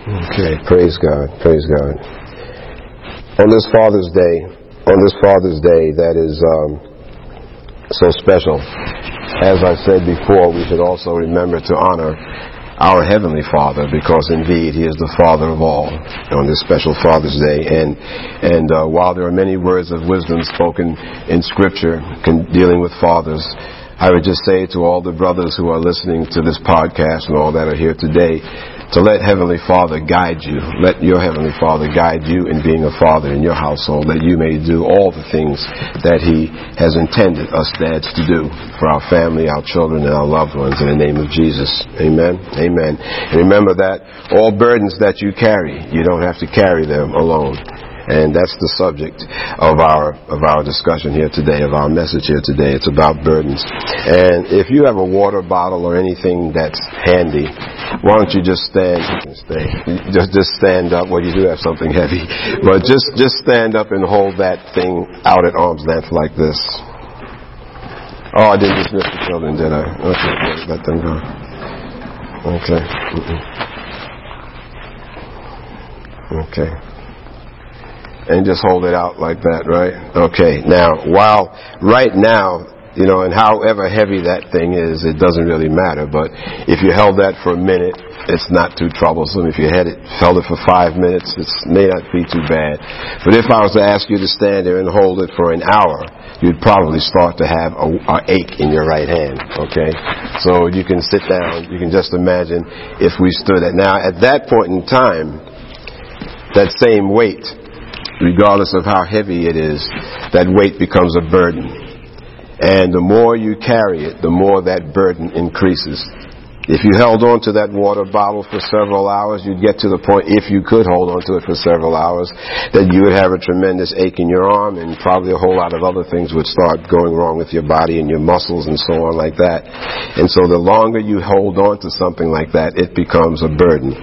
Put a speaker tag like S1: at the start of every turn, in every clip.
S1: Okay, praise God, praise God. On this Father's Day, on this Father's Day that is um, so special, as I said before, we should also remember to honor our Heavenly Father because indeed He is the Father of all on this special Father's Day. And, and uh, while there are many words of wisdom spoken in Scripture dealing with fathers, I would just say to all the brothers who are listening to this podcast and all that are here today, to let Heavenly Father guide you. Let your Heavenly Father guide you in being a father in your household that you may do all the things that He has intended us dads to do for our family, our children, and our loved ones in the name of Jesus. Amen. Amen. And remember that all burdens that you carry, you don't have to carry them alone. And that's the subject of our of our discussion here today, of our message here today. It's about burdens. And if you have a water bottle or anything that's handy, why don't you just stand? Just just stand up. Well you do have something heavy but just just stand up and hold that thing out at arm's length like this. Oh i didn't dismiss the children did i? Okay let them go. Okay Mm-mm. okay and just hold it out like that right okay now while right now you know, and however heavy that thing is, it doesn't really matter. But if you held that for a minute, it's not too troublesome. If you had it, held it for five minutes, it may not be too bad. But if I was to ask you to stand there and hold it for an hour, you'd probably start to have a, a ache in your right hand. Okay, so you can sit down. You can just imagine if we stood at now at that point in time, that same weight, regardless of how heavy it is, that weight becomes a burden. And the more you carry it, the more that burden increases. If you held on to that water bottle for several hours, you'd get to the point, if you could hold on to it for several hours, that you would have a tremendous ache in your arm and probably a whole lot of other things would start going wrong with your body and your muscles and so on like that. And so the longer you hold on to something like that, it becomes a burden.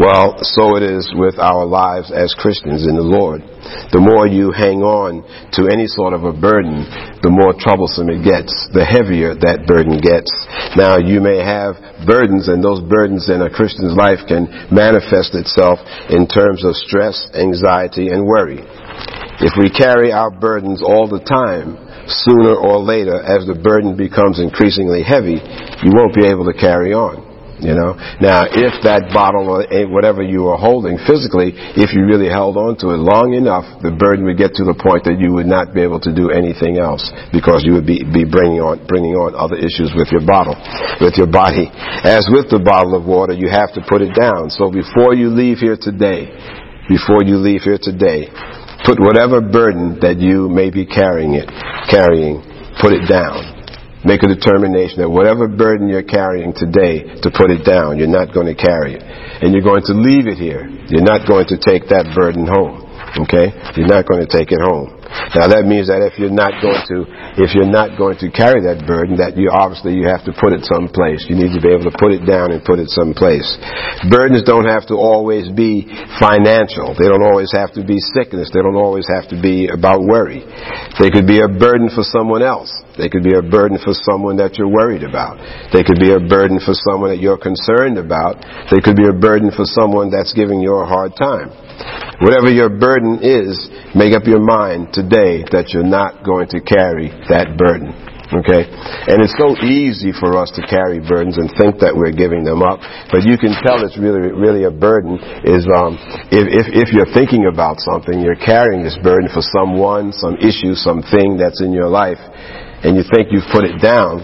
S1: Well, so it is with our lives as Christians in the Lord. The more you hang on to any sort of a burden, the more troublesome it gets, the heavier that burden gets. Now, you may have burdens, and those burdens in a Christian's life can manifest itself in terms of stress, anxiety, and worry. If we carry our burdens all the time, sooner or later, as the burden becomes increasingly heavy, you won't be able to carry on. You know, now if that bottle or whatever you were holding physically, if you really held on to it long enough, the burden would get to the point that you would not be able to do anything else because you would be, be bringing on bringing on other issues with your bottle, with your body. As with the bottle of water, you have to put it down. So before you leave here today, before you leave here today, put whatever burden that you may be carrying it, carrying, put it down Make a determination that whatever burden you're carrying today, to put it down. You're not going to carry it. And you're going to leave it here. You're not going to take that burden home. Okay? You're not going to take it home. Now that means that if you're not going to, if you're not going to carry that burden, that you obviously you have to put it someplace. You need to be able to put it down and put it someplace. Burdens don't have to always be financial. They don't always have to be sickness. They don't always have to be about worry. They could be a burden for someone else. They could be a burden for someone that you're worried about. They could be a burden for someone that you're concerned about. They could be a burden for someone that's giving you a hard time. Whatever your burden is, make up your mind today that you're not going to carry that burden. Okay? And it's so easy for us to carry burdens and think that we're giving them up, but you can tell it's really, really a burden is, um, if, if, if you're thinking about something, you're carrying this burden for someone, some issue, something that's in your life, and you think you've put it down,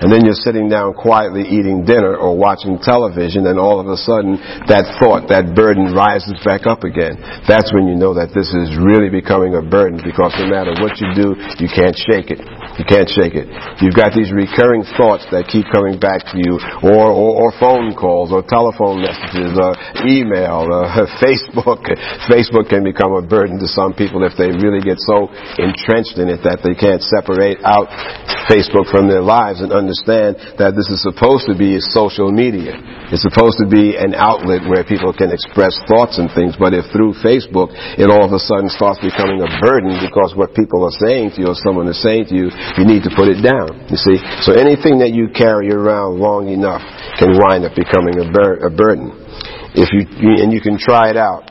S1: and then you're sitting down quietly eating dinner or watching television, and all of a sudden that thought, that burden rises back up again. That's when you know that this is really becoming a burden because no matter what you do, you can't shake it. You can't shake it. You've got these recurring thoughts that keep coming back to you, or, or, or phone calls, or telephone messages, or email, or Facebook. Facebook can become a burden to some people if they really get so entrenched in it that they can't separate out Facebook from their lives and understand that this is supposed to be social media. It's supposed to be an outlet where people can express thoughts and things, but if through Facebook it all of a sudden starts becoming a burden because what people are saying to you or someone is saying to you, you need to put it down. You see? So anything that you carry around long enough can wind up becoming a, bur- a burden. if you, and you can try it out.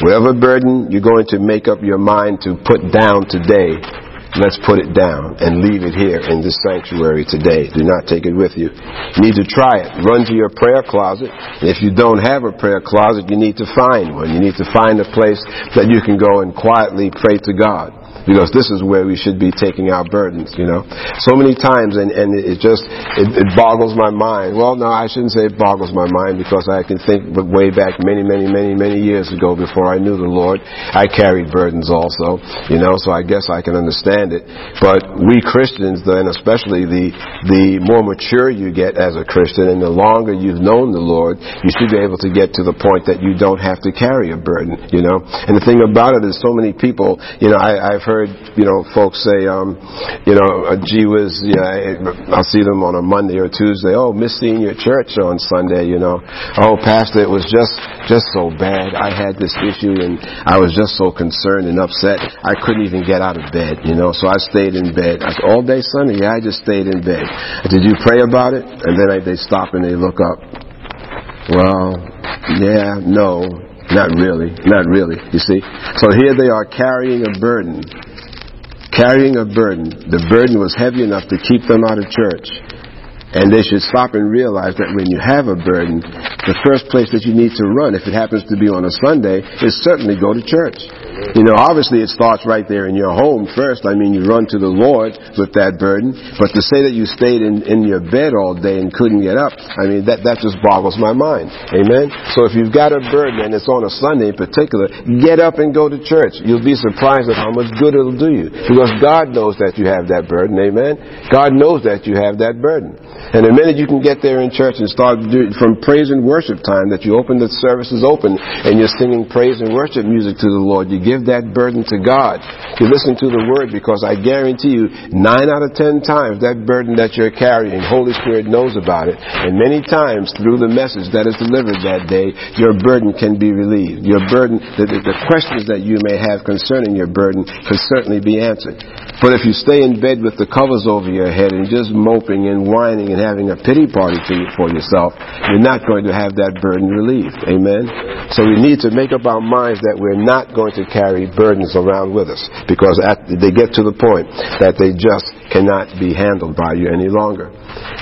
S1: Whatever burden you're going to make up your mind to put down today, let's put it down and leave it here in this sanctuary today. Do not take it with you. You need to try it. Run to your prayer closet. If you don't have a prayer closet, you need to find one. You need to find a place that you can go and quietly pray to God because this is where we should be taking our burdens, you know. So many times, and, and it just, it, it boggles my mind. Well, no, I shouldn't say it boggles my mind because I can think way back many, many, many, many years ago before I knew the Lord. I carried burdens also, you know, so I guess I can understand it. But we Christians, then, especially the, the more mature you get as a Christian and the longer you've known the Lord, you should be able to get to the point that you don't have to carry a burden, you know. And the thing about it is so many people, you know, I, I've heard heard, you know, folks say, um, you know, uh, gee whiz, yeah, I'll see them on a Monday or Tuesday. Oh, miss seeing your church on Sunday, you know. Oh, pastor, it was just, just so bad. I had this issue and I was just so concerned and upset. I couldn't even get out of bed, you know, so I stayed in bed. I all day Sunday? Yeah, I just stayed in bed. Did you pray about it? And then I, they stop and they look up. Well, yeah, no, not really. Not really. You see? So here they are carrying a burden. Carrying a burden. The burden was heavy enough to keep them out of church. And they should stop and realize that when you have a burden, the first place that you need to run, if it happens to be on a Sunday, is certainly go to church. You know, obviously it starts right there in your home first. I mean, you run to the Lord with that burden. But to say that you stayed in, in your bed all day and couldn't get up, I mean, that, that just boggles my mind. Amen? So if you've got a burden and it's on a Sunday in particular, get up and go to church. You'll be surprised at how much good it'll do you. Because God knows that you have that burden. Amen? God knows that you have that burden. And the minute you can get there in church and start from praise and worship time, that you open the services open and you're singing praise and worship music to the Lord, you give that burden to God. You listen to the word because I guarantee you, nine out of ten times that burden that you're carrying, Holy Spirit knows about it. And many times through the message that is delivered that day, your burden can be relieved. Your burden, the, the, questions that you may have concerning your burden can certainly be answered. But if you stay in bed with the covers over your head and just moping and whining and having a pity party for yourself, you're not going to have that burden relieved. Amen? So we need to make up our minds that we're not going to carry burdens around with us because at, they get to the point that they just cannot be handled by you any longer.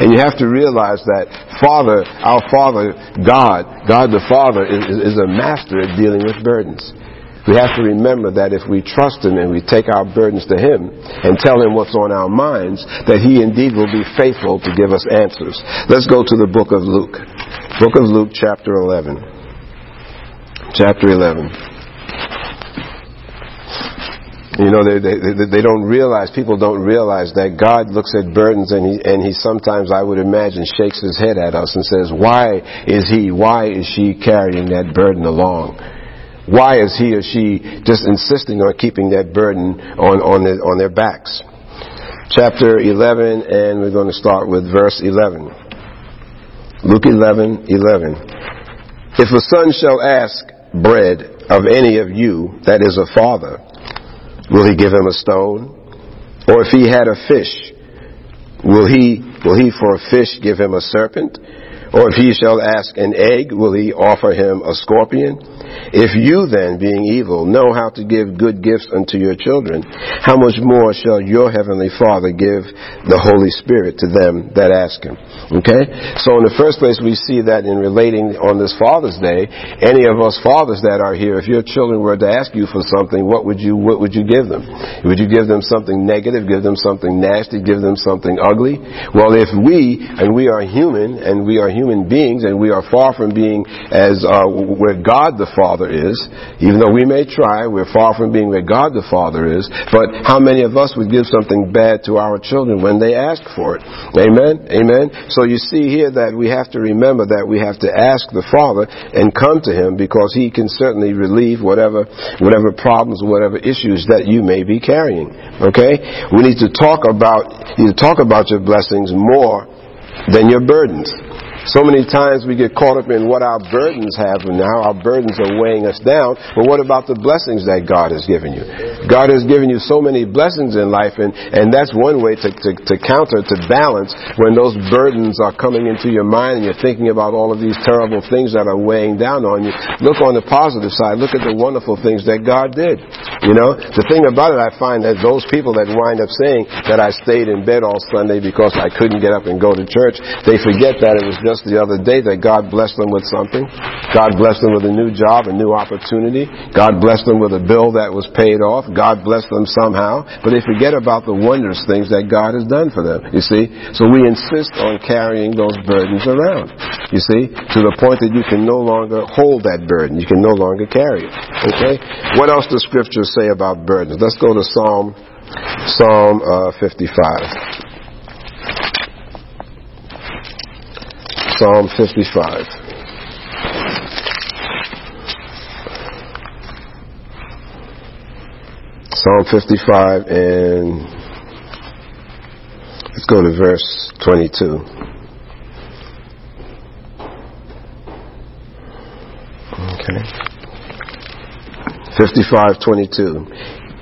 S1: And you have to realize that Father, our Father, God, God the Father, is, is a master at dealing with burdens. We have to remember that if we trust Him and we take our burdens to Him and tell Him what's on our minds, that He indeed will be faithful to give us answers. Let's go to the book of Luke. Book of Luke, chapter 11. Chapter 11. You know, they, they, they don't realize, people don't realize that God looks at burdens and he, and he sometimes, I would imagine, shakes his head at us and says, why is he, why is she carrying that burden along? Why is he or she just insisting on keeping that burden on, on, the, on their backs? Chapter 11, and we're going to start with verse 11. Luke 11, 11. If a son shall ask bread of any of you that is a father, will he give him a stone? Or if he had a fish, will he, will he for a fish give him a serpent? Or if he shall ask an egg, will he offer him a scorpion? If you then, being evil, know how to give good gifts unto your children, how much more shall your heavenly Father give the Holy Spirit to them that ask him? Okay? So in the first place, we see that in relating on this Father's Day, any of us fathers that are here, if your children were to ask you for something, what would you, what would you give them? Would you give them something negative, give them something nasty, give them something ugly? Well, if we, and we are human, and we are human beings, and we are far from being as, uh, where God the Father is, even though we may try, we're far from being where God the Father is, but how many of us would give something bad to our children when they ask for it? Amen? Amen? So you see here that we have to remember that we have to ask the Father and come to Him because He can certainly relieve whatever, whatever problems, whatever issues that you may be carrying. Okay? We need to talk about, you talk about your blessings more than your burdens. So many times we get caught up in what our burdens have and how our burdens are weighing us down. But what about the blessings that God has given you? God has given you so many blessings in life and, and that's one way to, to, to counter, to balance when those burdens are coming into your mind and you're thinking about all of these terrible things that are weighing down on you. Look on the positive side. Look at the wonderful things that God did. You know, the thing about it, I find that those people that wind up saying that I stayed in bed all Sunday because I couldn't get up and go to church, they forget that it was just the other day that God blessed them with something. God blessed them with a new job, a new opportunity. God blessed them with a bill that was paid off. God blessed them somehow. But they forget about the wondrous things that God has done for them. You see? So we insist on carrying those burdens around. You see? To the point that you can no longer hold that burden. You can no longer carry it. Okay? What else does scripture say about burdens? Let's go to Psalm Psalm uh, 55. Psalm 55. Psalm 55 and let's go to verse 22. Okay. 55:22.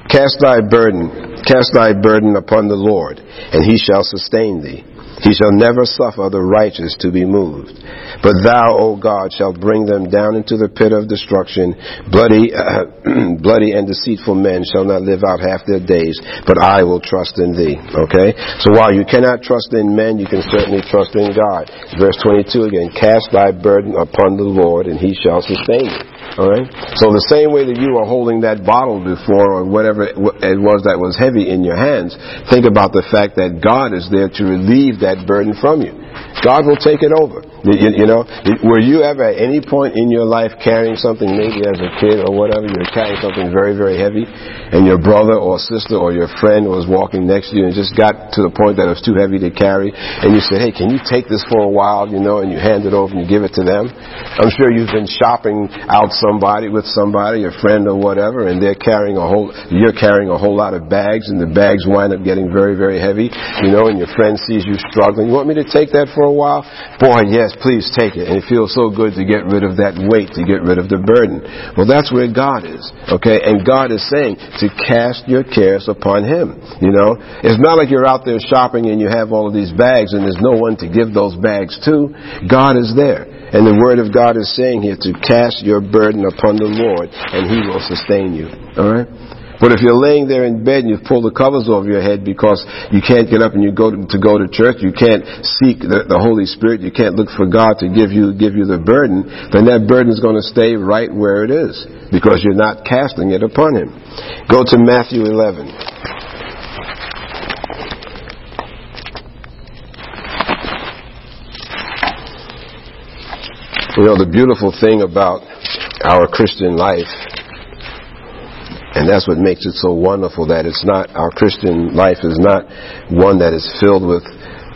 S1: Cast thy burden, cast thy burden upon the Lord, and he shall sustain thee. He shall never suffer the righteous to be moved. But thou, O God, shalt bring them down into the pit of destruction. Bloody, uh, bloody and deceitful men shall not live out half their days, but I will trust in thee. Okay? So while you cannot trust in men, you can certainly trust in God. Verse 22 again, cast thy burden upon the Lord and he shall sustain you. Alright? So the same way that you are holding that bottle before or whatever it was that was heavy in your hands, think about the fact that God is there to relieve that burden from you. God will take it over. You, you, know, were you ever at any point in your life carrying something, maybe as a kid or whatever, you were carrying something very, very heavy, and your brother or sister or your friend was walking next to you and just got to the point that it was too heavy to carry, and you said, hey, can you take this for a while, you know, and you hand it over and you give it to them? I'm sure you've been shopping out somebody with somebody, a friend or whatever, and they're carrying a whole, you're carrying a whole lot of bags, and the bags wind up getting very, very heavy, you know, and your friend sees you struggling. You want me to take that for a while? Boy, yes, please take it. And it feels so good to get rid of that weight, to get rid of the burden. Well, that's where God is. Okay? And God is saying to cast your cares upon Him. You know? It's not like you're out there shopping and you have all of these bags and there's no one to give those bags to. God is there. And the Word of God is saying here to cast your burden upon the Lord and He will sustain you. Alright? But if you're laying there in bed and you've pulled the covers over your head because you can't get up and you go to, to go to church, you can't seek the, the, Holy Spirit, you can't look for God to give you give you the burden, then that burden is going to stay right where it is because you're not casting it upon Him. Go to Matthew 11. You know, the beautiful thing about our Christian life and that's what makes it so wonderful that it's not, our Christian life is not one that is filled with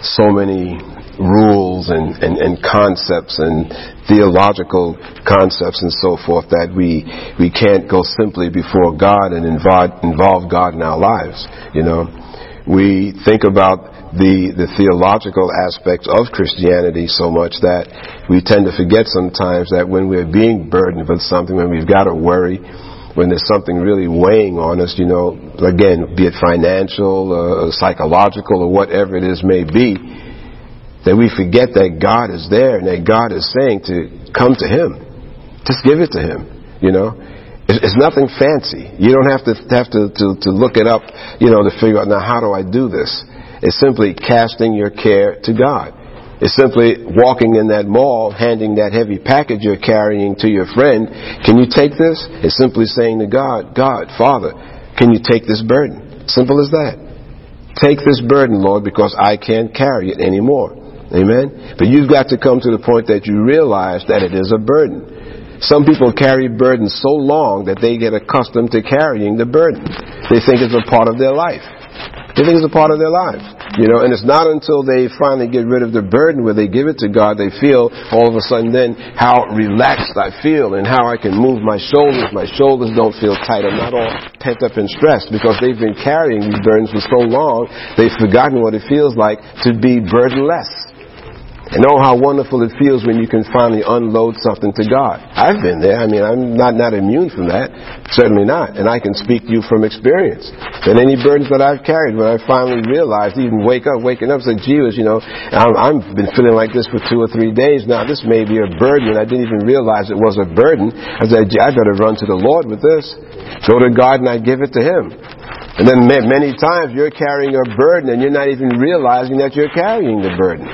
S1: so many rules and, and, and concepts and theological concepts and so forth that we, we can't go simply before God and involve, involve God in our lives. You know, we think about the, the theological aspects of Christianity so much that we tend to forget sometimes that when we're being burdened with something, when we've got to worry, when there's something really weighing on us, you know, again, be it financial, uh, psychological, or whatever it is may be, that we forget that God is there and that God is saying to come to Him. Just give it to Him, you know. It's, nothing fancy. You don't have to have to, to, to look it up, you know, to figure out, now how do I do this? It's simply casting your care to God. It's simply walking in that mall, handing that heavy package you're carrying to your friend. Can you take this? It's simply saying to God, God, Father, can you take this burden? Simple as that. Take this burden, Lord, because I can't carry it anymore. Amen? But you've got to come to the point that you realize that it is a burden. Some people carry burdens so long that they get accustomed to carrying the burden. They think it's a part of their life. They think it's a part of their lives. You know, and it's not until they finally get rid of the burden where they give it to God, they feel all of a sudden then how relaxed I feel and how I can move my shoulders. My shoulders don't feel tight. I'm not all pent up and stressed because they've been carrying these burdens for so long, they've forgotten what it feels like to be burdenless. And oh, how wonderful it feels when you can finally unload something to God. I've been there. I mean, I'm not, not immune from that. Certainly not. And I can speak to you from experience. That any burdens that I've carried, when I finally realized, even wake up, waking up, say, gee, you know, I'm, I've been feeling like this for two or three days now. This may be a burden, and I didn't even realize it was a burden. I said, I better run to the Lord with this. Go to God and I give it to Him. And then many times you're carrying a burden and you're not even realizing that you're carrying the burden.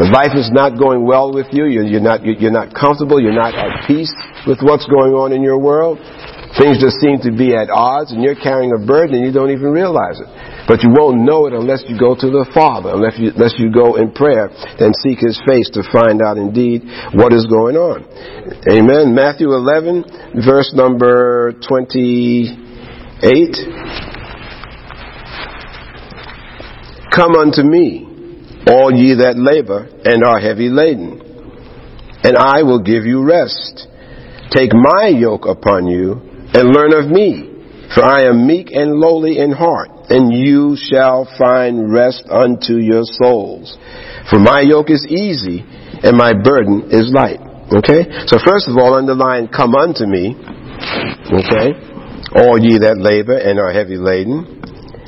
S1: But life is not going well with you. You're, not, you're not comfortable. You're not at peace with what's going on in your world. Things just seem to be at odds and you're carrying a burden and you don't even realize it. But you won't know it unless you go to the Father, unless you, unless you go in prayer and seek His face to find out indeed what is going on. Amen. Matthew 11, verse number 28. Come unto me all ye that labor and are heavy laden, and I will give you rest. Take my yoke upon you and learn of me, for I am meek and lowly in heart, and you shall find rest unto your souls. For my yoke is easy and my burden is light. Okay? So first of all, underline, come unto me. Okay? All ye that labor and are heavy laden.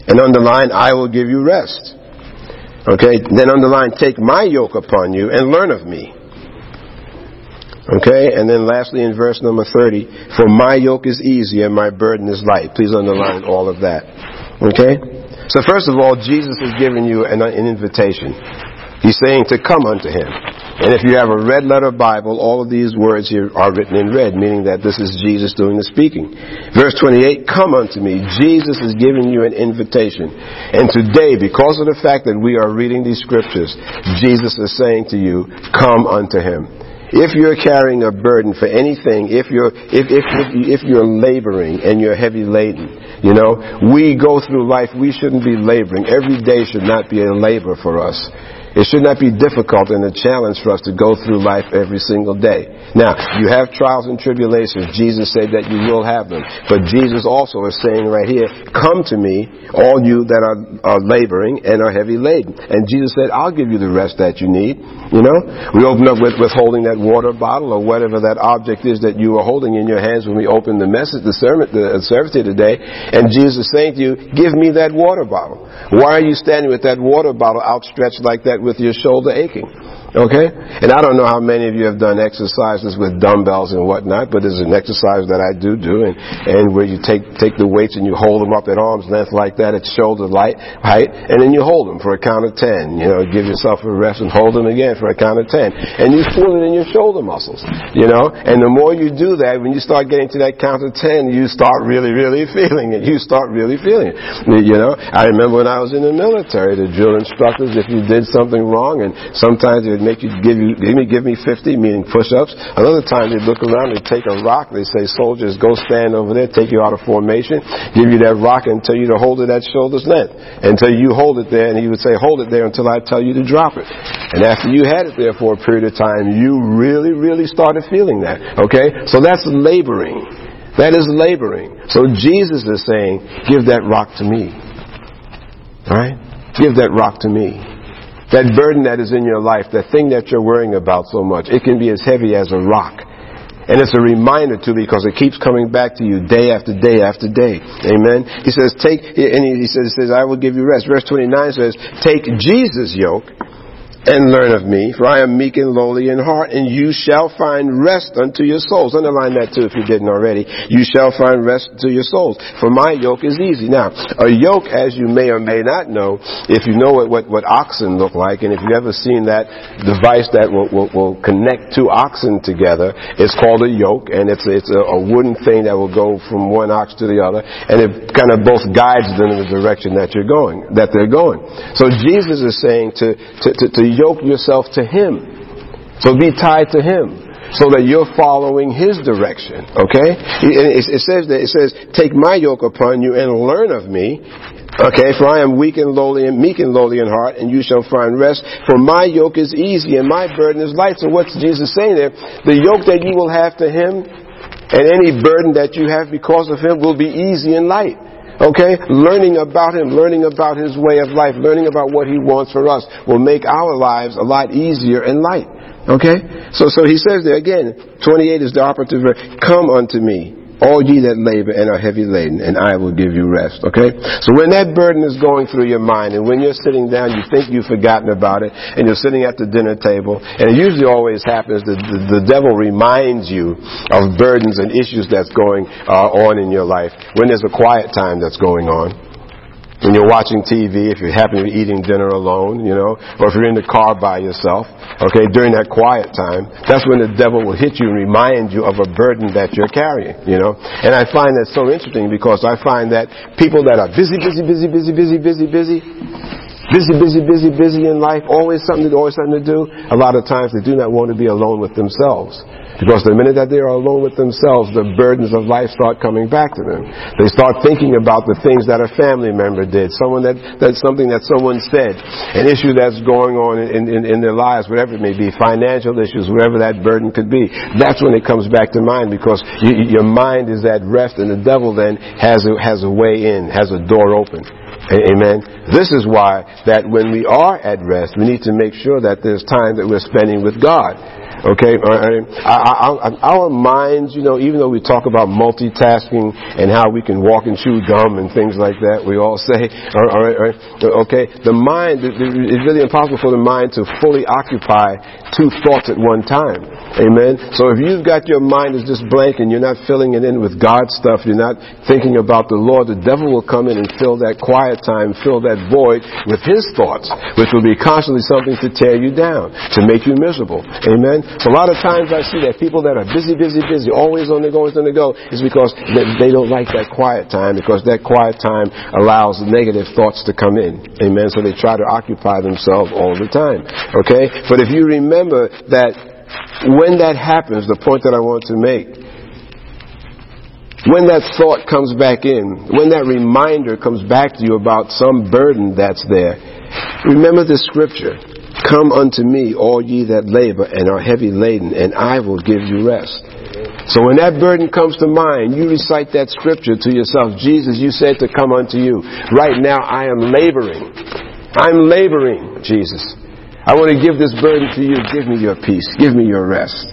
S1: And underline, I will give you rest. Okay, then underline, take my yoke upon you and learn of me. Okay, and then lastly in verse number 30, for my yoke is easy and my burden is light. Please underline all of that. Okay? So first of all, Jesus is giving you an, an invitation. He's saying to come unto him. And if you have a red letter Bible, all of these words here are written in red, meaning that this is Jesus doing the speaking. Verse 28, come unto me. Jesus is giving you an invitation. And today, because of the fact that we are reading these scriptures, Jesus is saying to you, come unto him. If you're carrying a burden for anything, if you're, if, if, if you're laboring and you're heavy laden, you know, we go through life, we shouldn't be laboring. Every day should not be a labor for us. It should not be difficult and a challenge for us to go through life every single day. Now, you have trials and tribulations. Jesus said that you will have them. But Jesus also is saying right here, come to me, all you that are, are laboring and are heavy laden. And Jesus said, I'll give you the rest that you need. You know, we open up with, holding that water bottle or whatever that object is that you are holding in your hands when we open the message, the sermon, the service today. And Jesus is saying to you, give me that water bottle. Why are you standing with that water bottle outstretched like that with your shoulder aching. Okay? And I don't know how many of you have done exercises with dumbbells and whatnot, but there's an exercise that I do do, and, and where you take, take the weights and you hold them up at arm's length like that at shoulder light, height, and then you hold them for a count of ten. You know, give yourself a rest and hold them again for a count of ten. And you feel it in your shoulder muscles, you know? And the more you do that, when you start getting to that count of ten, you start really, really feeling it. You start really feeling it. You know? I remember when I was in the military, the drill instructors, if you did something wrong, and sometimes they would make you give you give me give me 50, meaning push-ups. Another time they'd look around, they'd take a rock, they say, soldiers, go stand over there, take you out of formation, give you that rock and tell you to hold it at shoulder's length. Until you hold it there, and he would say, hold it there until I tell you to drop it. And after you had it there for a period of time, you really, really started feeling that. Okay? So that's laboring. That is laboring. So Jesus is saying, give that rock to me. Alright? Give that rock to me. That burden that is in your life, that thing that you're worrying about so much, it can be as heavy as a rock. And it's a reminder to because it keeps coming back to you day after day after day. Amen. He says, take, and he says, he says, I will give you rest. Verse 29 says, take Jesus' yoke and learn of me, for I am meek and lowly in heart, and you shall find rest unto your souls. Underline that too if you didn't already. You shall find rest to your souls, for my yoke is easy. Now, a yoke, as you may or may not know, if you know what, what, what oxen look like, and if you've ever seen that device that will, will, will connect two oxen together, it's called a yoke, and it's, it's a, a wooden thing that will go from one ox to the other, and it kind of both guides them in the direction that you're going, that they're going. So Jesus is saying to, to, to, to yoke yourself to Him. So be tied to Him so that you're following His direction. Okay? It, says that it says, "Take my yoke upon you and learn of me." Okay, for I am weak and lowly and meek and lowly in heart, and you shall find rest. For my yoke is easy and my burden is light. So what's Jesus saying there? The yoke that you will have to Him, and any burden that you have because of Him, will be easy and light. Okay? Learning about Him, learning about His way of life, learning about what He wants for us will make our lives a lot easier and light. Okay? So, so He says there again, 28 is the operative verse, come unto me all ye that labor and are heavy laden, and I will give you rest. Okay? So when that burden is going through your mind, and when you're sitting down, you think you've forgotten about it, and you're sitting at the dinner table, and it usually always happens that the, the devil reminds you of burdens and issues that's going uh, on in your life when there's a quiet time that's going on when you're watching TV, if you happen to be eating dinner alone, you know, or if you're in the car by yourself, okay, during that quiet time, that's when the devil will hit you and remind you of a burden that you're carrying, you know. And I find that so interesting because I find that people that are busy, busy, busy, busy, busy, busy, busy, busy, busy, busy, busy in life, always something to, always something to do, a lot of times they do not want to be alone with themselves. Because the minute that they are alone with themselves, the burdens of life start coming back to them. They start thinking about the things that a family member did, someone that, that's something that someone said, an issue that's going on in, in, in their lives, whatever it may be, financial issues, whatever that burden could be. That's when it comes back to mind because you, your mind is at rest and the devil then has a, has a way in, has a door open. Amen. This is why that when we are at rest, we need to make sure that there's time that we're spending with God. Okay, our minds, you know, even though we talk about multitasking and how we can walk and chew gum and things like that, we all say, all right, all right, okay, the mind, it's really impossible for the mind to fully occupy two thoughts at one time. Amen. So if you've got your mind is just blank and you're not filling it in with God stuff, you're not thinking about the Lord, the devil will come in and fill that quiet time, fill that void with his thoughts, which will be constantly something to tear you down, to make you miserable. Amen. So a lot of times I see that people that are busy, busy, busy, always on the go, always on the go, is because they don't like that quiet time, because that quiet time allows negative thoughts to come in. Amen. So they try to occupy themselves all the time. Okay? But if you remember that when that happens, the point that I want to make, when that thought comes back in, when that reminder comes back to you about some burden that's there, remember the scripture. Come unto me, all ye that labor and are heavy laden, and I will give you rest. So when that burden comes to mind, you recite that scripture to yourself. Jesus, you said to come unto you. Right now I am laboring. I'm laboring, Jesus. I want to give this burden to you. Give me your peace. Give me your rest.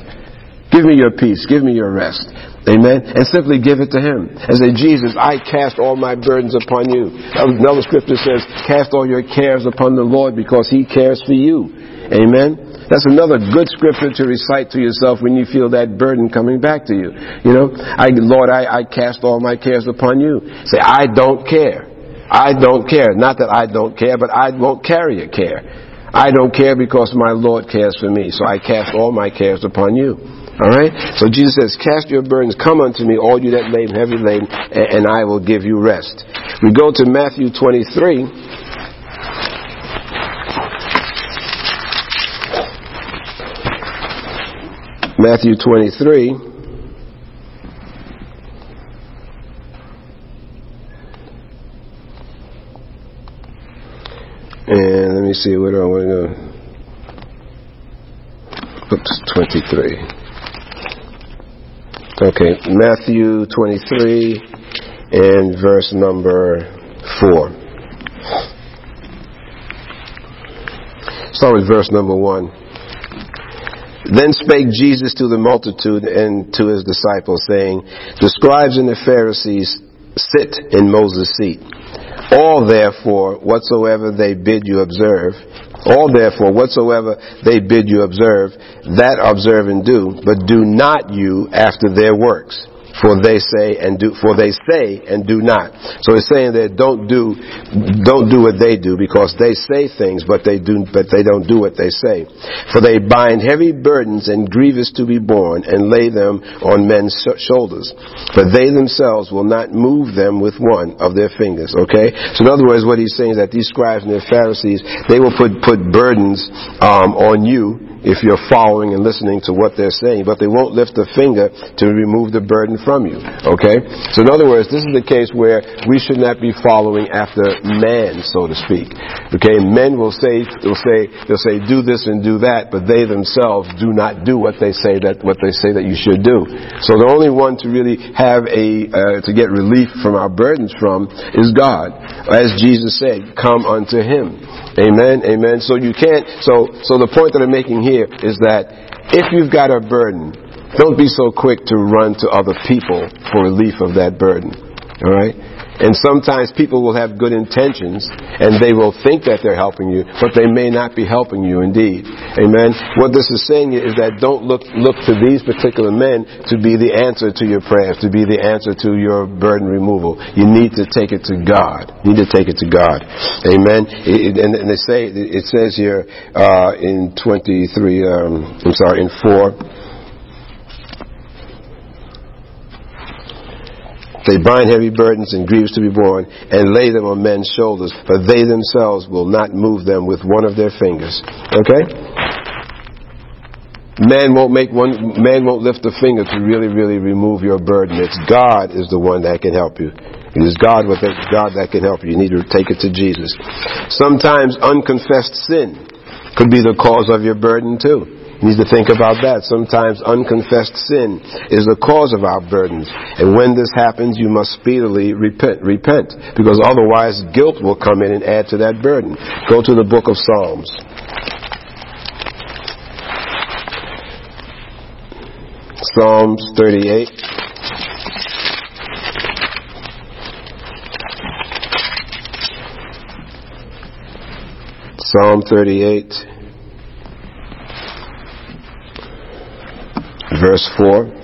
S1: Give me your peace. Give me your rest. Amen. And simply give it to Him. And say, Jesus, I cast all my burdens upon you. Another scripture says, cast all your cares upon the Lord because He cares for you. Amen. That's another good scripture to recite to yourself when you feel that burden coming back to you. You know, I, Lord, I, I cast all my cares upon you. Say, I don't care. I don't care. Not that I don't care, but I won't carry a care. I don't care because my Lord cares for me. So I cast all my cares upon you. All right? So Jesus says, Cast your burdens, come unto me, all you that labor heavy laden, and I will give you rest. We go to Matthew 23. Matthew 23. And let me see, where do I want to go? Oops, 23. Okay, Matthew 23 and verse number 4. Start with verse number 1. Then spake Jesus to the multitude and to his disciples, saying, The scribes and the Pharisees sit in Moses' seat. All therefore, whatsoever they bid you observe, all therefore, whatsoever they bid you observe, that observe and do, but do not you after their works for they say and do for they say and do not. So it's saying that don't do don't do what they do because they say things but they do but they don't do what they say. For they bind heavy burdens and grievous to be borne and lay them on men's shoulders. But they themselves will not move them with one of their fingers. Okay? So in other words what he's saying is that these scribes and the Pharisees they will put put burdens um, on you if you're following and listening to what they're saying, but they won't lift a finger to remove the burden from you. Okay? So in other words, this is the case where we should not be following after man, so to speak. Okay? Men will say, will say, they'll say, do this and do that, but they themselves do not do what they say that, what they say that you should do. So the only one to really have a, uh, to get relief from our burdens from is God. As Jesus said, come unto Him. Amen. Amen. So you can't, so, so the point that I'm making here is that if you've got a burden, don't be so quick to run to other people for relief of that burden. All right? And sometimes people will have good intentions and they will think that they're helping you, but they may not be helping you indeed. Amen. What this is saying is that don't look look to these particular men to be the answer to your prayers, to be the answer to your burden removal. You need to take it to God. You need to take it to God. Amen. It, and, and, they say it says here uh, in 23. Um, I'm sorry, in four. They bind heavy burdens and griefs to be borne and lay them on men's shoulders, but they themselves will not move them with one of their fingers. Okay? Man won't make one, man won't lift a finger to really, really remove your burden. It's God is the one that can help you. It is God with it, God that can help you. You need to take it to Jesus. Sometimes unconfessed sin could be the cause of your burden too. You need to think about that. Sometimes unconfessed sin is the cause of our burdens. And when this happens, you must speedily repent, repent, because otherwise guilt will come in and add to that burden. Go to the book of Psalms. Psalms 38. Psalm 38. Verse 4.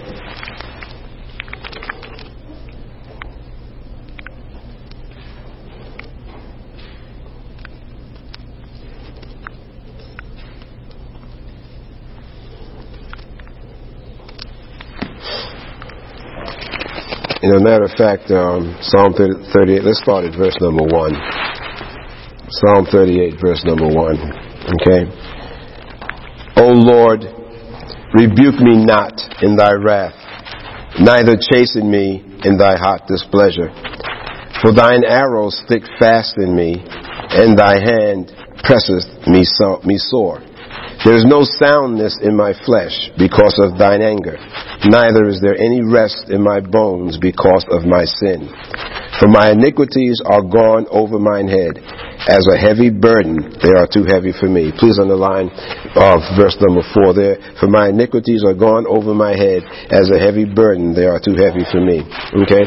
S1: In a matter of fact, um, Psalm 38, let's start at verse number 1. Psalm 38, verse number 1. Okay? O Lord, Rebuke me not in thy wrath, neither chasten me in thy hot displeasure. For thine arrows stick fast in me, and thy hand presseth me, so, me sore. There is no soundness in my flesh because of thine anger, neither is there any rest in my bones because of my sin. For my iniquities are gone over mine head. As a heavy burden, they are too heavy for me. Please underline uh, verse number four there. For my iniquities are gone over my head. As a heavy burden, they are too heavy for me. Okay?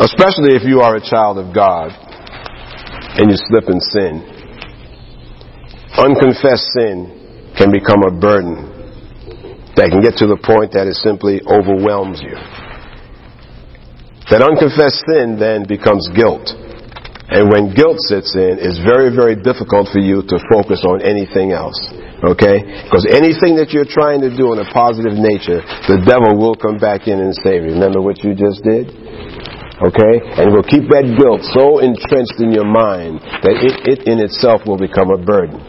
S1: Especially if you are a child of God and you slip in sin. Unconfessed sin can become a burden that can get to the point that it simply overwhelms you. That unconfessed sin then becomes guilt. And when guilt sits in, it's very, very difficult for you to focus on anything else. Okay? Because anything that you're trying to do in a positive nature, the devil will come back in and say, remember what you just did? Okay? And will keep that guilt so entrenched in your mind that it, it in itself will become a burden.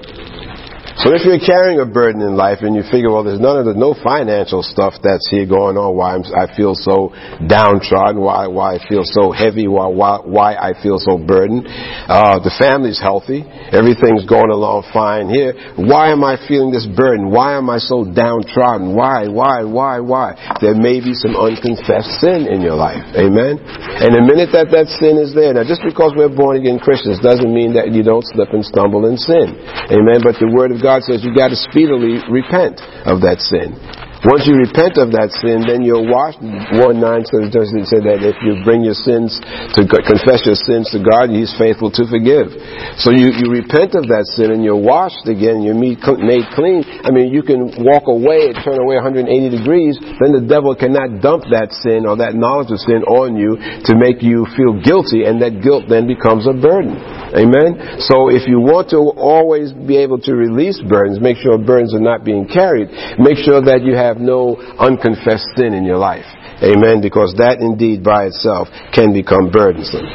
S1: So if you're carrying a burden in life and you figure, well, there's none of the, no financial stuff that's here going on, why I'm, i feel so downtrodden, why, why I feel so heavy, why, why, why I feel so burdened. Uh, the family's healthy. Everything's going along fine here. Why am I feeling this burden? Why am I so downtrodden? Why, why, why, why? There may be some unconfessed sin in your life. Amen? And the minute that that sin is there, now just because we're born again Christians doesn't mean that you don't slip and stumble in sin. Amen? But the Word of God says you got to speedily repent of that sin. Once you repent of that sin, then you're washed. 1 9 says, doesn't say that if you bring your sins to confess your sins to God, He's faithful to forgive. So you, you repent of that sin and you're washed again, you're made clean. I mean, you can walk away turn away 180 degrees, then the devil cannot dump that sin or that knowledge of sin on you to make you feel guilty, and that guilt then becomes a burden. Amen? So if you want to always be able to release burdens, make sure burdens are not being carried, make sure that you have no unconfessed sin in your life. Amen. Because that indeed by itself can become burdensome.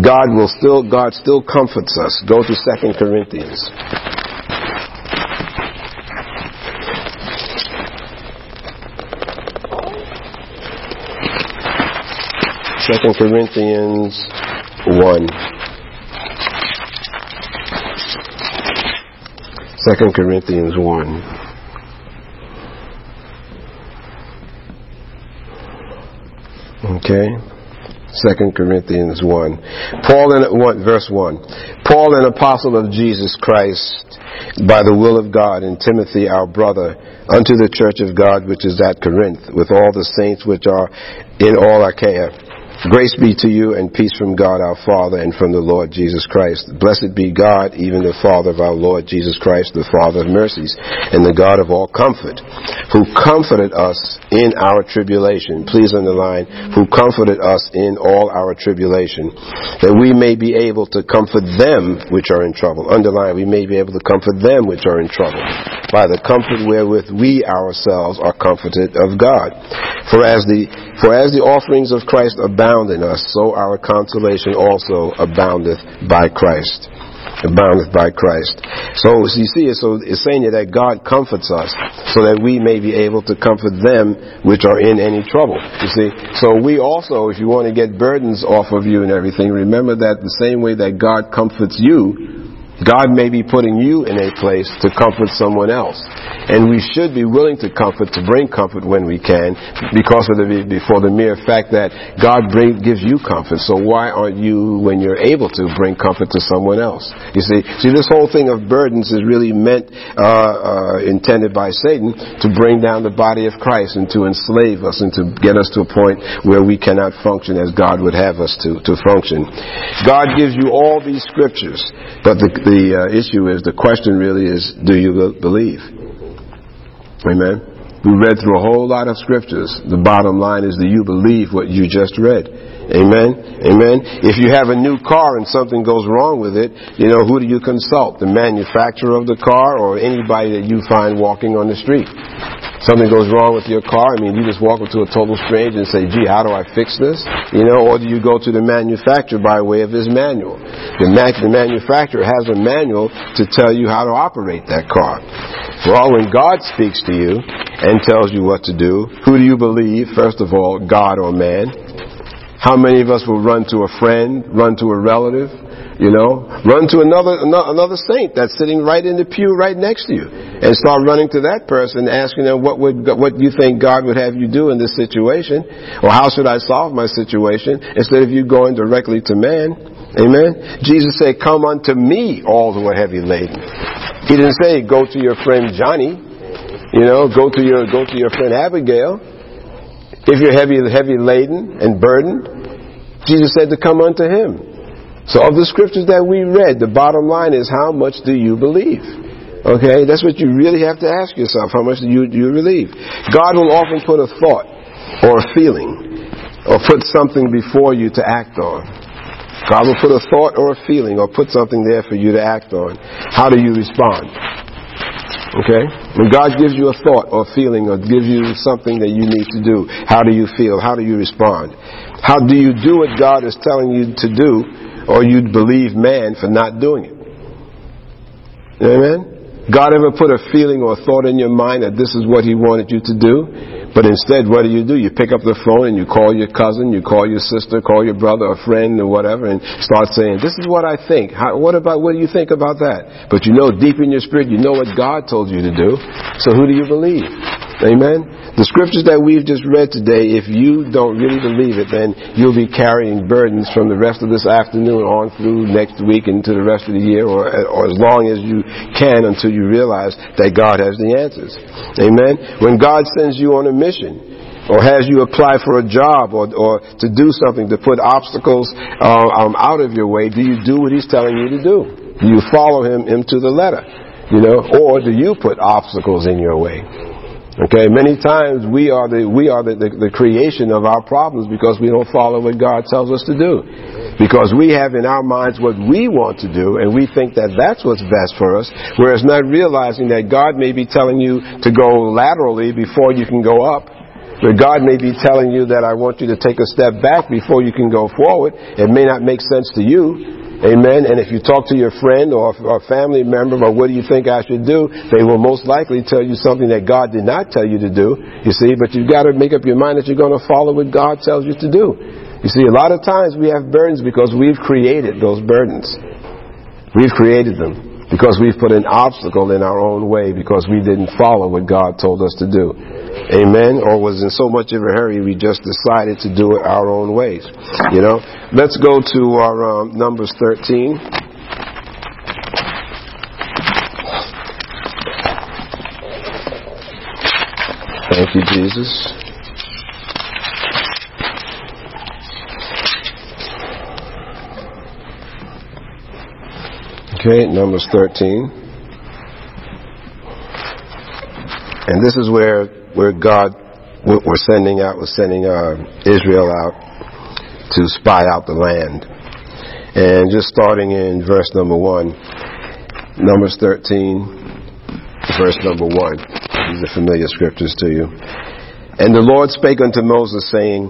S1: God will still, God still comforts us. Go to 2 Corinthians. Second Corinthians 1. Second Corinthians 1. Okay. Second Corinthians 1. Paul in one, verse 1. Paul, an apostle of Jesus Christ, by the will of God, and Timothy, our brother, unto the church of God which is at Corinth, with all the saints which are in all Achaia. Grace be to you and peace from God our Father and from the Lord Jesus Christ. Blessed be God, even the Father of our Lord Jesus Christ, the Father of mercies, and the God of all comfort, who comforted us in our tribulation. Please underline, who comforted us in all our tribulation, that we may be able to comfort them which are in trouble. Underline, we may be able to comfort them which are in trouble, by the comfort wherewith we ourselves are comforted of God. For as the, for as the offerings of Christ abound abound in us, so our consolation also aboundeth by Christ. Aboundeth by Christ. So you see, so it's saying that God comforts us so that we may be able to comfort them which are in any trouble. You see, so we also, if you want to get burdens off of you and everything, remember that the same way that God comforts you, God may be putting you in a place to comfort someone else. And we should be willing to comfort, to bring comfort when we can, because of the, before the mere fact that God bring, gives you comfort. So why aren't you, when you're able to, bring comfort to someone else? You see, see, this whole thing of burdens is really meant, uh, uh, intended by Satan to bring down the body of Christ and to enslave us and to get us to a point where we cannot function as God would have us to, to function. God gives you all these scriptures, but the, the uh, issue is, the question really is, do you believe? Amen. We read through a whole lot of scriptures. The bottom line is, do you believe what you just read? Amen. Amen. If you have a new car and something goes wrong with it, you know, who do you consult? The manufacturer of the car or anybody that you find walking on the street? Something goes wrong with your car, I mean, you just walk up to a total stranger and say, gee, how do I fix this? You know, or do you go to the manufacturer by way of his manual? The, the manufacturer has a manual to tell you how to operate that car. Well, when God speaks to you and tells you what to do, who do you believe, first of all, God or man? How many of us will run to a friend, run to a relative? You know, run to another, another saint that's sitting right in the pew right next to you and start running to that person asking them what would, what you think God would have you do in this situation or how should I solve my situation instead of you going directly to man. Amen. Jesus said, come unto me all who are heavy laden. He didn't say go to your friend Johnny. You know, go to your, go to your friend Abigail. If you're heavy, heavy laden and burdened, Jesus said to come unto him. So of the scriptures that we read, the bottom line is how much do you believe? Okay, that's what you really have to ask yourself. How much do you, do you believe? God will often put a thought or a feeling or put something before you to act on. God will put a thought or a feeling or put something there for you to act on. How do you respond? Okay? When God gives you a thought or feeling or gives you something that you need to do, how do you feel? How do you respond? How do you do what God is telling you to do or you'd believe man for not doing it. Amen? God ever put a feeling or a thought in your mind that this is what He wanted you to do? But instead, what do you do? You pick up the phone and you call your cousin, you call your sister, call your brother or friend or whatever and start saying, this is what I think. How, what about, what do you think about that? But you know deep in your spirit, you know what God told you to do. So who do you believe? Amen? The scriptures that we've just read today, if you don't really believe it, then you'll be carrying burdens from the rest of this afternoon on through next week into the rest of the year or, or as long as you can until you realize that God has the answers. Amen? When God sends you on a mission, or has you apply for a job or, or to do something to put obstacles uh, um, out of your way, do you do what he's telling you to do? Do you follow him, him to the letter? You know, or do you put obstacles in your way? Okay, many times we are the we are the, the, the, creation of our problems because we don't follow what God tells us to do. Because we have in our minds what we want to do and we think that that's what's best for us, whereas not realizing that God may be telling you to go laterally before you can go up. But God may be telling you that I want you to take a step back before you can go forward. It may not make sense to you, Amen. And if you talk to your friend or, a family member about what do you think I should do, they will most likely tell you something that God did not tell you to do. You see, but you've got to make up your mind that you're going to follow what God tells you to do. You see, a lot of times we have burdens because we've created those burdens. We've created them because we've put an obstacle in our own way because we didn't follow what God told us to do. Amen. Or was in so much of a hurry we just decided to do it our own ways. You know. Let's go to our um, Numbers 13. Thank you, Jesus. Okay, Numbers 13. And this is where, where God, we're sending out, we're sending uh, Israel out to spy out the land. And just starting in verse number 1, Numbers 13, verse number 1. These are familiar scriptures to you. And the Lord spake unto Moses, saying,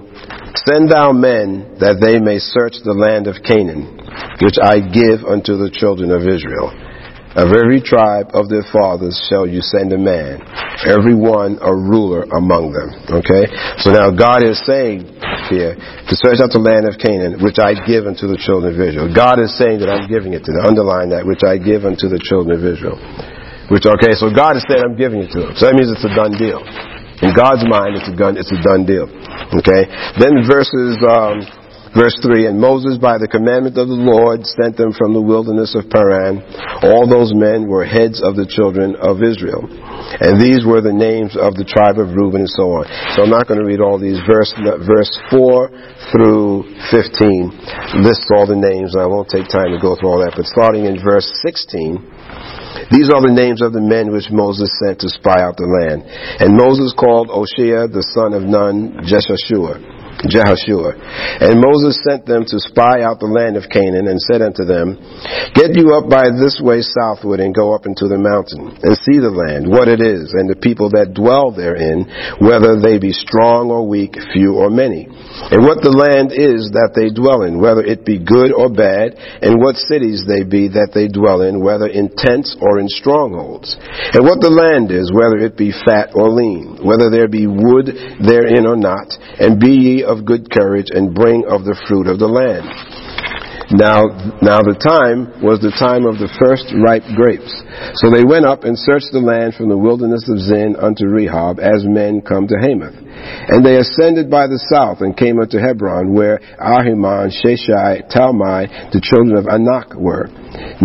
S1: Send thou men that they may search the land of Canaan which I give unto the children of Israel. Of every tribe of their fathers shall you send a man, every one a ruler among them. Okay? So now God is saying here, to search out the land of Canaan, which I give unto the children of Israel. God is saying that I'm giving it to them. Underline that, which I give unto the children of Israel. Which, okay, so God is saying I'm giving it to them. So that means it's a done deal. In God's mind, it's a gun, it's a done deal. Okay? Then verses, um, Verse 3, And Moses, by the commandment of the Lord, sent them from the wilderness of Paran. All those men were heads of the children of Israel. And these were the names of the tribe of Reuben and so on. So I'm not going to read all these. Verse, verse 4 through 15 lists all the names. And I won't take time to go through all that. But starting in verse 16, these are the names of the men which Moses sent to spy out the land. And Moses called Oshea, the son of Nun, Jeshashua. Jehoshua. And Moses sent them to spy out the land of Canaan and said unto them, Get you up by this way southward and go up into the mountain and see the land, what it is, and the people that dwell therein, whether they be strong or weak, few or many. And what the land is that they dwell in, whether it be good or bad, and what cities they be that they dwell in, whether in tents or in strongholds. And what the land is, whether it be fat or lean, whether there be wood therein or not, and be ye of good courage and bring of the fruit of the land. Now, now the time was the time of the first ripe grapes. So they went up and searched the land from the wilderness of Zin unto Rehob, as men come to Hamath. And they ascended by the south and came unto Hebron, where Ahiman, Sheshai, Talmai, the children of Anak were.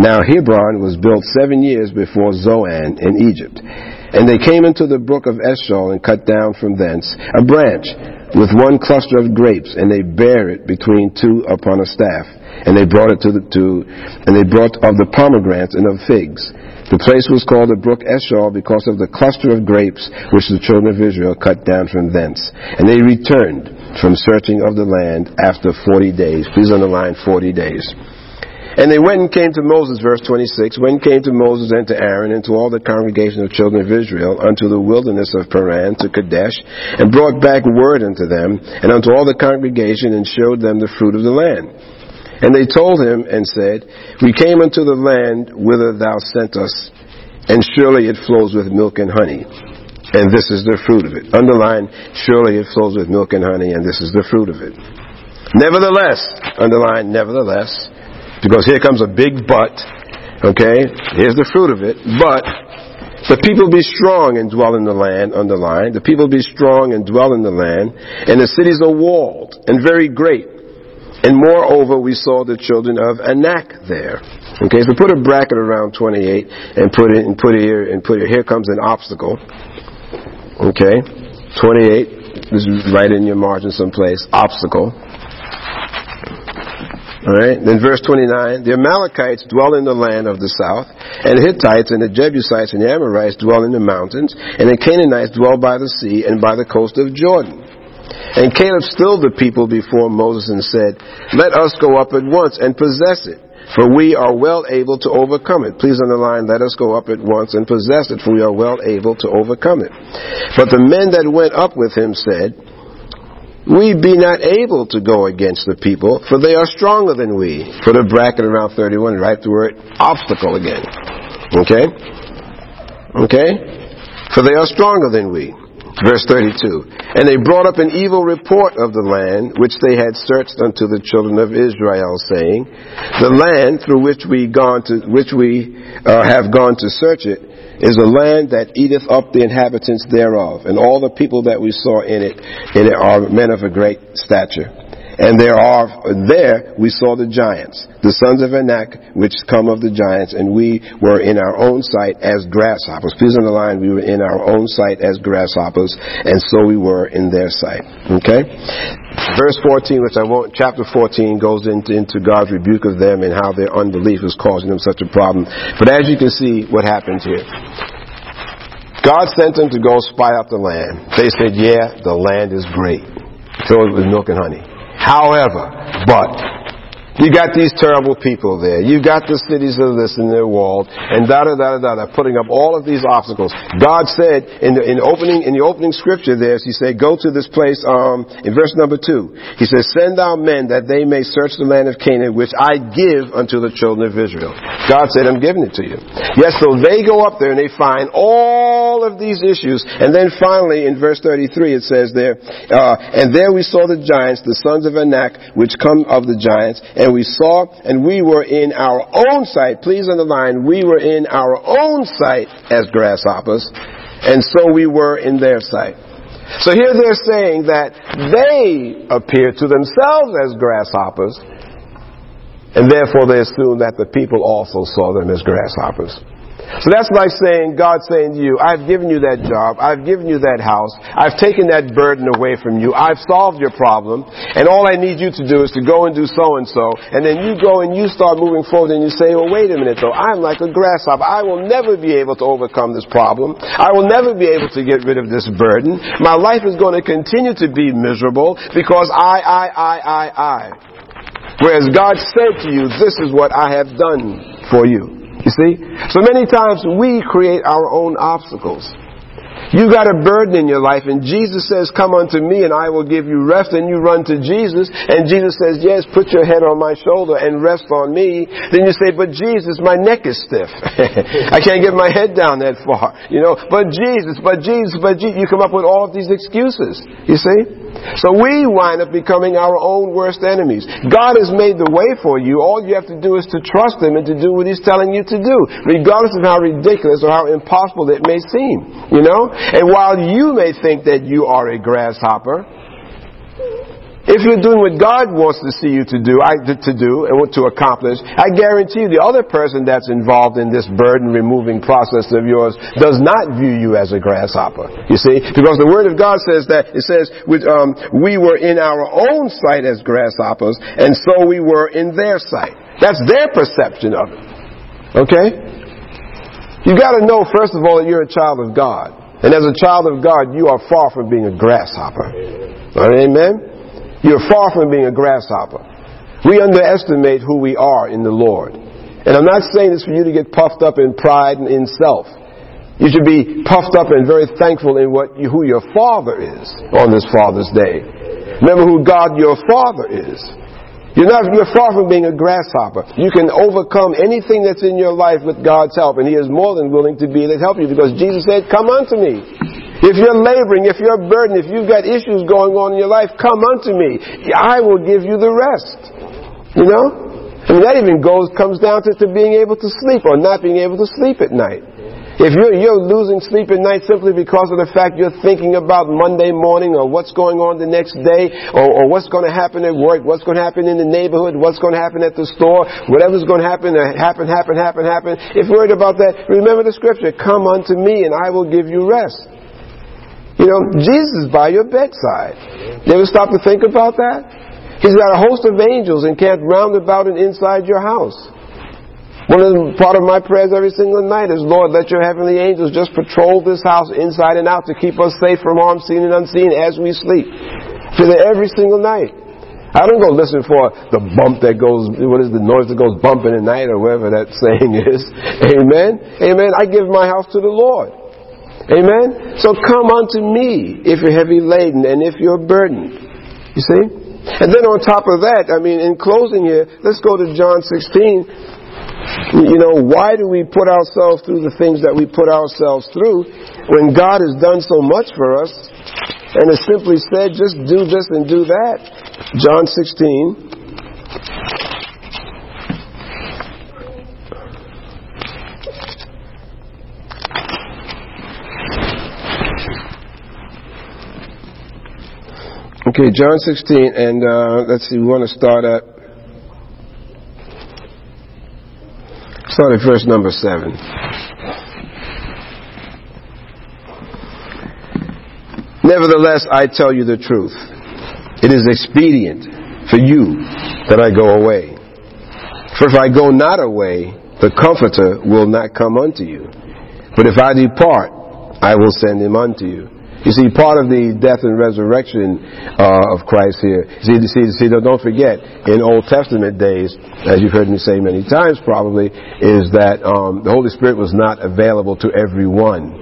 S1: Now Hebron was built seven years before Zoan in Egypt. And they came into the brook of Eshcol and cut down from thence a branch with one cluster of grapes, and they bare it between two upon a staff. And they brought it to the to, and they brought of the pomegranates and of figs. The place was called the brook Eshcol because of the cluster of grapes which the children of Israel cut down from thence. And they returned from searching of the land after forty days. Please underline forty days. And they went and came to Moses, verse 26, went and came to Moses and to Aaron and to all the congregation of children of Israel unto the wilderness of Paran to Kadesh, and brought back word unto them and unto all the congregation and showed them the fruit of the land. And they told him and said, We came unto the land whither thou sent us, and surely it flows with milk and honey. And this is the fruit of it. Underline, surely it flows with milk and honey, and this is the fruit of it. Nevertheless, underline, nevertheless, because here comes a big but. Okay? Here's the fruit of it. But the people be strong and dwell in the land, underline. The people be strong and dwell in the land. And the cities are walled and very great. And moreover, we saw the children of Anak there. Okay, so put a bracket around 28 and put it and put it here and put it here comes an obstacle. Okay, 28. This is right in your margin someplace. Obstacle. Alright, then verse 29, the Amalekites dwell in the land of the south, and the Hittites and the Jebusites and the Amorites dwell in the mountains, and the Canaanites dwell by the sea and by the coast of Jordan. And Caleb stilled the people before Moses and said, Let us go up at once and possess it, for we are well able to overcome it. Please underline, let us go up at once and possess it, for we are well able to overcome it. But the men that went up with him said, we be not able to go against the people, for they are stronger than we. Put a bracket around 31, write the word obstacle again. Okay? Okay? For they are stronger than we. Verse 32. And they brought up an evil report of the land which they had searched unto the children of Israel, saying, The land through which we gone to, which we uh, have gone to search it, is a land that eateth up the inhabitants thereof, and all the people that we saw in it, in it are men of a great stature. And there are, there we saw the giants, the sons of Anak, which come of the giants, and we were in our own sight as grasshoppers. Please underline, we were in our own sight as grasshoppers, and so we were in their sight. Okay? Verse 14, which I won't, chapter 14 goes into, into God's rebuke of them and how their unbelief is causing them such a problem. But as you can see, what happens here. God sent them to go spy out the land. They said, yeah, the land is great. Filled with milk and honey. However, but you got these terrible people there. You got the cities of this and they're walled, and da da da da da, putting up all of these obstacles. God said in the in opening in the opening scripture there, He said, "Go to this place." Um, in verse number two, He says, "Send out men that they may search the land of Canaan, which I give unto the children of Israel." God said, "I'm giving it to you." Yes, so they go up there and they find all of these issues, and then finally in verse 33 it says there, uh, "And there we saw the giants, the sons of Anak, which come of the giants, and we saw, and we were in our own sight, please underline, we were in our own sight as grasshoppers, and so we were in their sight. So here they're saying that they appear to themselves as grasshoppers, and therefore they assume that the people also saw them as grasshoppers. So that's like saying, God saying to you, I've given you that job, I've given you that house, I've taken that burden away from you, I've solved your problem, and all I need you to do is to go and do so and so, and then you go and you start moving forward and you say, well wait a minute though, I'm like a grasshopper, I will never be able to overcome this problem, I will never be able to get rid of this burden, my life is going to continue to be miserable because I, I, I, I, I. Whereas God said to you, this is what I have done for you. You see? So many times we create our own obstacles. You got a burden in your life and Jesus says, come unto me and I will give you rest and you run to Jesus and Jesus says, yes, put your head on my shoulder and rest on me. Then you say, but Jesus, my neck is stiff. I can't get my head down that far. You know, but Jesus, but Jesus, but Jesus. You come up with all of these excuses. You see? So we wind up becoming our own worst enemies. God has made the way for you. All you have to do is to trust Him and to do what He's telling you to do, regardless of how ridiculous or how impossible it may seem. You know? And while you may think that you are a grasshopper, if you're doing what God wants to see you to do, I, to do and what to accomplish, I guarantee you the other person that's involved in this burden removing process of yours does not view you as a grasshopper. You see, because the Word of God says that it says um, we were in our own sight as grasshoppers, and so we were in their sight. That's their perception of it. Okay? You got to know first of all that you're a child of God, and as a child of God, you are far from being a grasshopper. Amen. You're far from being a grasshopper. We underestimate who we are in the Lord. And I'm not saying this for you to get puffed up in pride and in self. You should be puffed up and very thankful in what who your Father is on this Father's Day. Remember who God your Father is. You're not, you're far from being a grasshopper. You can overcome anything that's in your life with God's help, and He is more than willing to be to help you because Jesus said, come unto me. If you're laboring, if you're burdened, if you've got issues going on in your life, come unto me. I will give you the rest. You know? I mean, that even goes, comes down to, to being able to sleep or not being able to sleep at night. If you're, you're losing sleep at night simply because of the fact you're thinking about Monday morning or what's going on the next day or, or what's going to happen at work, what's going to happen in the neighborhood, what's going to happen at the store, whatever's going to happen, uh, happen, happen, happen, happen. If you're worried about that, remember the scripture, come unto me and I will give you rest. You know, Jesus is by your bedside. You ever stop to think about that? He's got a host of angels encamped round about and inside your house. One of the, part of my prayers every single night is, Lord, let your heavenly angels just patrol this house inside and out to keep us safe from harm seen and unseen as we sleep. For every single night. I don't go listen for the bump that goes, what is the noise that goes bumping at night or whatever that saying is. Amen. Amen. I give my house to the Lord. Amen? So come unto me if you're heavy laden and if you're burdened. You see? And then on top of that, I mean, in closing here, let's go to John 16. You know, why do we put ourselves through the things that we put ourselves through when God has done so much for us and has simply said, just do this and do that? John 16. Okay, John 16, and uh, let's see, we want to start at start at verse number 7. Nevertheless, I tell you the truth. It is expedient for you that I go away. For if I go not away, the Comforter will not come unto you. But if I depart, I will send him unto you. You see, part of the death and resurrection uh, of Christ here. See, see, see, don't forget, in Old Testament days, as you've heard me say many times probably, is that um, the Holy Spirit was not available to everyone.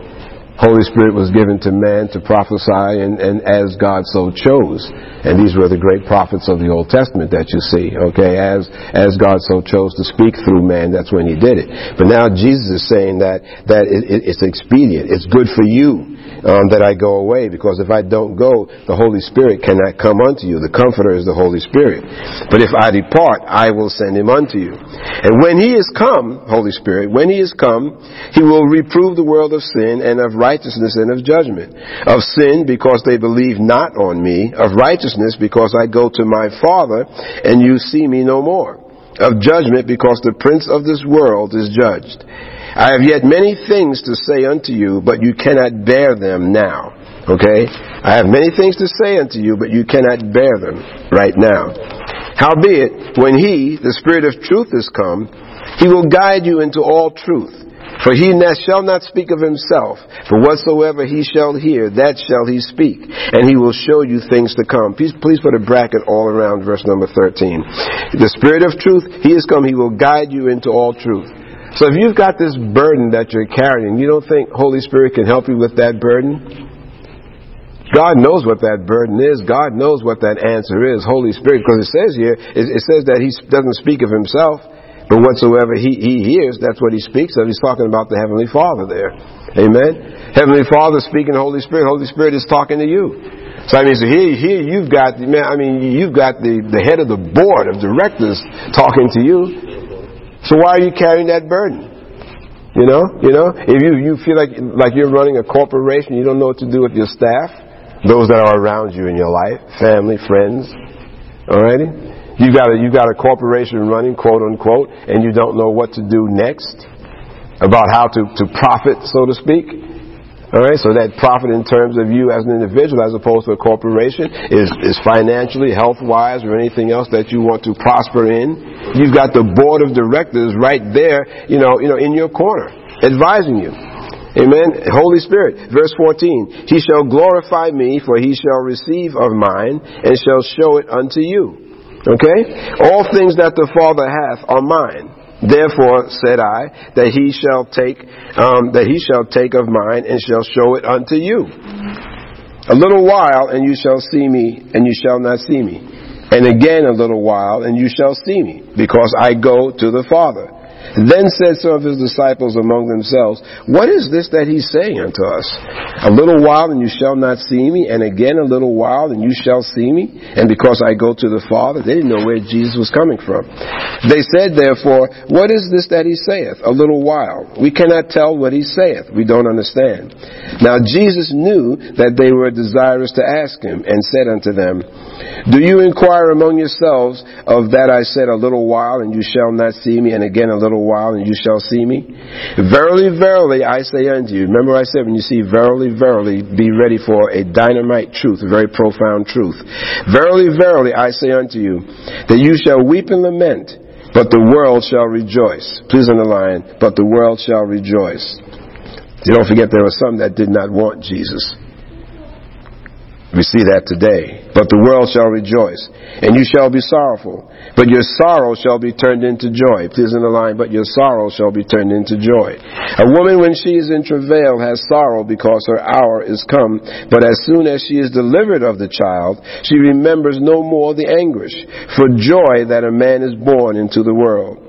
S1: Holy Spirit was given to man to prophesy and, and as God so chose. And these were the great prophets of the Old Testament that you see, okay? As, as God so chose to speak through man, that's when he did it. But now Jesus is saying that, that it, it, it's expedient. It's good for you um, that I go away, because if I don't go, the Holy Spirit cannot come unto you. The Comforter is the Holy Spirit. But if I depart, I will send him unto you. And when he is come, Holy Spirit, when he is come, he will reprove the world of sin and of righteousness and of judgment. Of sin, because they believe not on me. Of righteousness, because I go to my Father, and you see me no more. Of judgment, because the prince of this world is judged. I have yet many things to say unto you, but you cannot bear them now. Okay? I have many things to say unto you, but you cannot bear them right now. Howbeit, when he, the Spirit of truth, is come, he will guide you into all truth. For he shall not speak of himself, for whatsoever he shall hear, that shall he speak, and he will show you things to come. Please, please put a bracket all around verse number 13. The Spirit of truth, he is come, he will guide you into all truth. So if you've got this burden that you're carrying, you don't think Holy Spirit can help you with that burden? God knows what that burden is. God knows what that answer is. Holy Spirit, because it says here, it, says that He doesn't speak of Himself, but whatsoever he, he hears, that's what He speaks of. He's talking about the Heavenly Father there. Amen? Heavenly Father speaking Holy Spirit. Holy Spirit is talking to you. So I mean, so here, here you've got, man, I mean, you've got the, the head of the board of directors talking to you. So why are you carrying that burden? You know, you know, if you, you feel like, like you're running a corporation, you don't know what to do with your staff, those that are around you in your life, family, friends, alrighty? You got a, you got a corporation running, quote unquote, and you don't know what to do next about how to, to profit, so to speak. Alright, so that profit in terms of you as an individual as opposed to a corporation is, is financially, health wise, or anything else that you want to prosper in. You've got the board of directors right there, you know, you know, in your corner, advising you. Amen. Holy Spirit. Verse 14. He shall glorify me, for he shall receive of mine, and shall show it unto you. Okay? All things that the Father hath are mine. Therefore said I that he shall take um, that he shall take of mine and shall show it unto you. A little while and you shall see me and you shall not see me. And again a little while and you shall see me because I go to the Father. Then said some of his disciples among themselves, What is this that he's saying unto us? A little while and you shall not see me, and again a little while and you shall see me, and because I go to the Father, they didn't know where Jesus was coming from. They said therefore, What is this that he saith? A little while. We cannot tell what he saith. We don't understand. Now Jesus knew that they were desirous to ask him, and said unto them, Do you inquire among yourselves of that I said a little while and you shall not see me, and again a little while and you shall see me? Verily, verily, I say unto you. Remember I said when you see verily, verily, be ready for a dynamite truth, a very profound truth. Verily, verily, I say unto you, that you shall weep and lament, but the world shall rejoice. Please underline, but the world shall rejoice. You don't forget there were some that did not want Jesus. We see that today. But the world shall rejoice, and you shall be sorrowful, but your sorrow shall be turned into joy. Please in the line, but your sorrow shall be turned into joy. A woman, when she is in travail, has sorrow because her hour is come, but as soon as she is delivered of the child, she remembers no more the anguish for joy that a man is born into the world.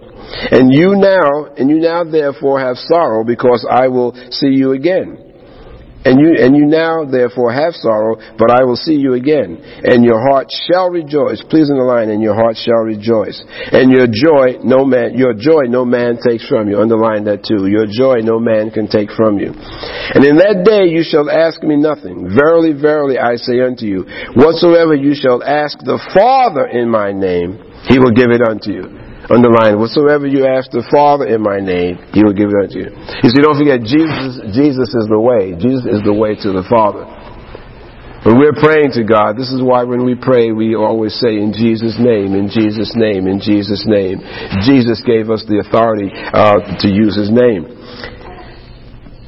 S1: And you now, and you now therefore have sorrow because I will see you again. And you, and you now therefore have sorrow, but I will see you again. And your heart shall rejoice. Please underline, and your heart shall rejoice. And your joy, no man, your joy no man takes from you. Underline that too. Your joy no man can take from you. And in that day you shall ask me nothing. Verily, verily, I say unto you, whatsoever you shall ask the Father in my name, he will give it unto you. Underline, whatsoever you ask the Father in my name, He will give it unto you. You see, don't forget, Jesus, Jesus is the way. Jesus is the way to the Father. When we're praying to God, this is why when we pray, we always say, in Jesus' name, in Jesus' name, in Jesus' name. Jesus gave us the authority uh, to use His name.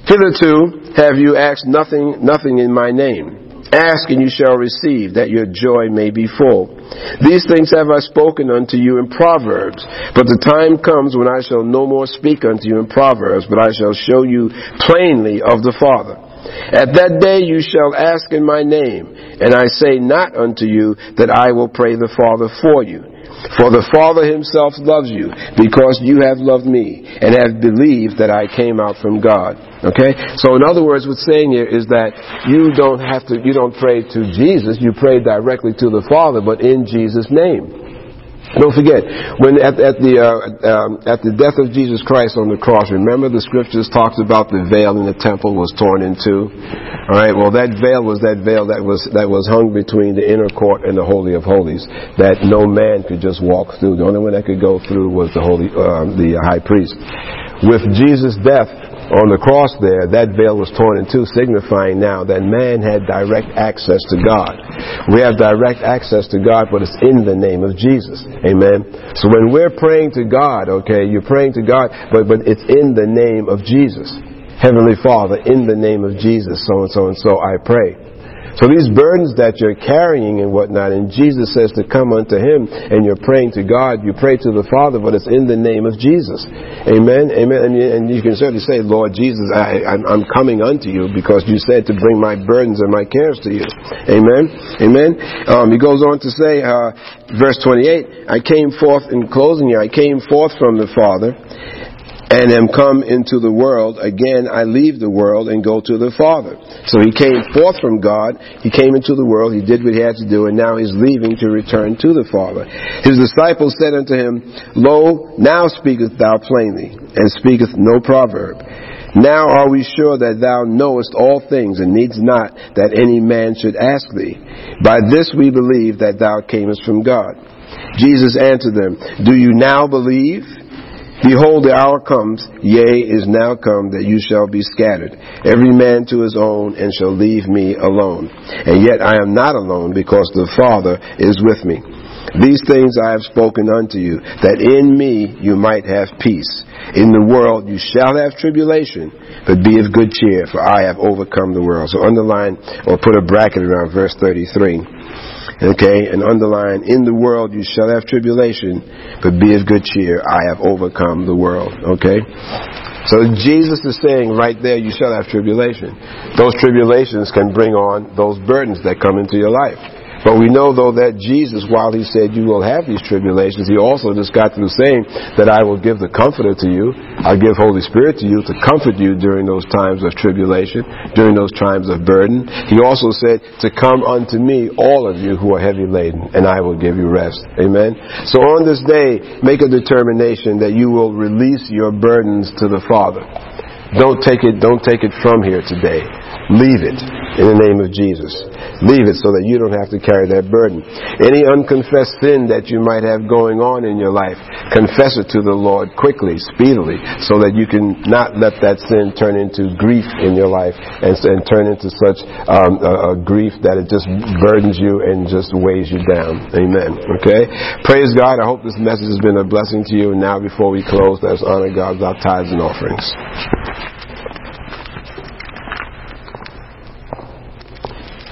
S1: Hitherto have you asked nothing, nothing in my name. Ask and you shall receive, that your joy may be full. These things have I spoken unto you in Proverbs. But the time comes when I shall no more speak unto you in Proverbs, but I shall show you plainly of the Father. At that day you shall ask in my name, and I say not unto you that I will pray the Father for you. For the Father himself loves you, because you have loved me, and have believed that I came out from God. Okay? So in other words, what's saying here is that you don't have to, you don't pray to Jesus, you pray directly to the Father, but in Jesus' name. Don't forget, when at, at the uh, um, at the death of Jesus Christ on the cross, remember the scriptures talked about the veil in the temple was torn in two. All right, well that veil was that veil that was that was hung between the inner court and the holy of holies, that no man could just walk through. The only one that could go through was the holy uh, the high priest. With Jesus' death, on the cross there, that veil was torn in two, signifying now that man had direct access to God. We have direct access to God, but it's in the name of Jesus. Amen. So when we're praying to God, okay, you're praying to God, but, but it's in the name of Jesus. Heavenly Father, in the name of Jesus, so and so and so I pray. So these burdens that you're carrying and whatnot, and Jesus says to come unto Him, and you're praying to God, you pray to the Father, but it's in the name of Jesus. Amen. Amen. And you, can certainly say, Lord Jesus, I, am coming unto you because you said to bring my burdens and my cares to you. Amen. Amen. Um, he goes on to say, uh, verse 28, I came forth in closing here, I came forth from the Father and am come into the world, again I leave the world and go to the Father. So he came forth from God, he came into the world, he did what he had to do, and now he's leaving to return to the Father. His disciples said unto him, Lo, now speakest thou plainly, and speakest no proverb. Now are we sure that thou knowest all things, and needs not that any man should ask thee. By this we believe that thou camest from God. Jesus answered them, Do you now believe? Behold, the hour comes, yea, is now come, that you shall be scattered, every man to his own, and shall leave me alone. And yet I am not alone, because the Father is with me. These things I have spoken unto you, that in me you might have peace. In the world you shall have tribulation, but be of good cheer, for I have overcome the world. So underline or put a bracket around verse 33. Okay, and underline, in the world you shall have tribulation, but be of good cheer, I have overcome the world. Okay? So Jesus is saying right there, you shall have tribulation. Those tribulations can bring on those burdens that come into your life. But we know though that Jesus, while he said you will have these tribulations, he also just got through saying that I will give the comforter to you. I'll give Holy Spirit to you to comfort you during those times of tribulation, during those times of burden. He also said to come unto me, all of you who are heavy laden, and I will give you rest. Amen. So on this day, make a determination that you will release your burdens to the Father. Don't take it, don't take it from here today. Leave it in the name of Jesus. Leave it so that you don't have to carry that burden. Any unconfessed sin that you might have going on in your life, confess it to the Lord quickly, speedily, so that you can not let that sin turn into grief in your life and, and turn into such um, a, a grief that it just burdens you and just weighs you down. Amen. Okay? Praise God. I hope this message has been a blessing to you. And now, before we close, let's honor God with our tithes and offerings.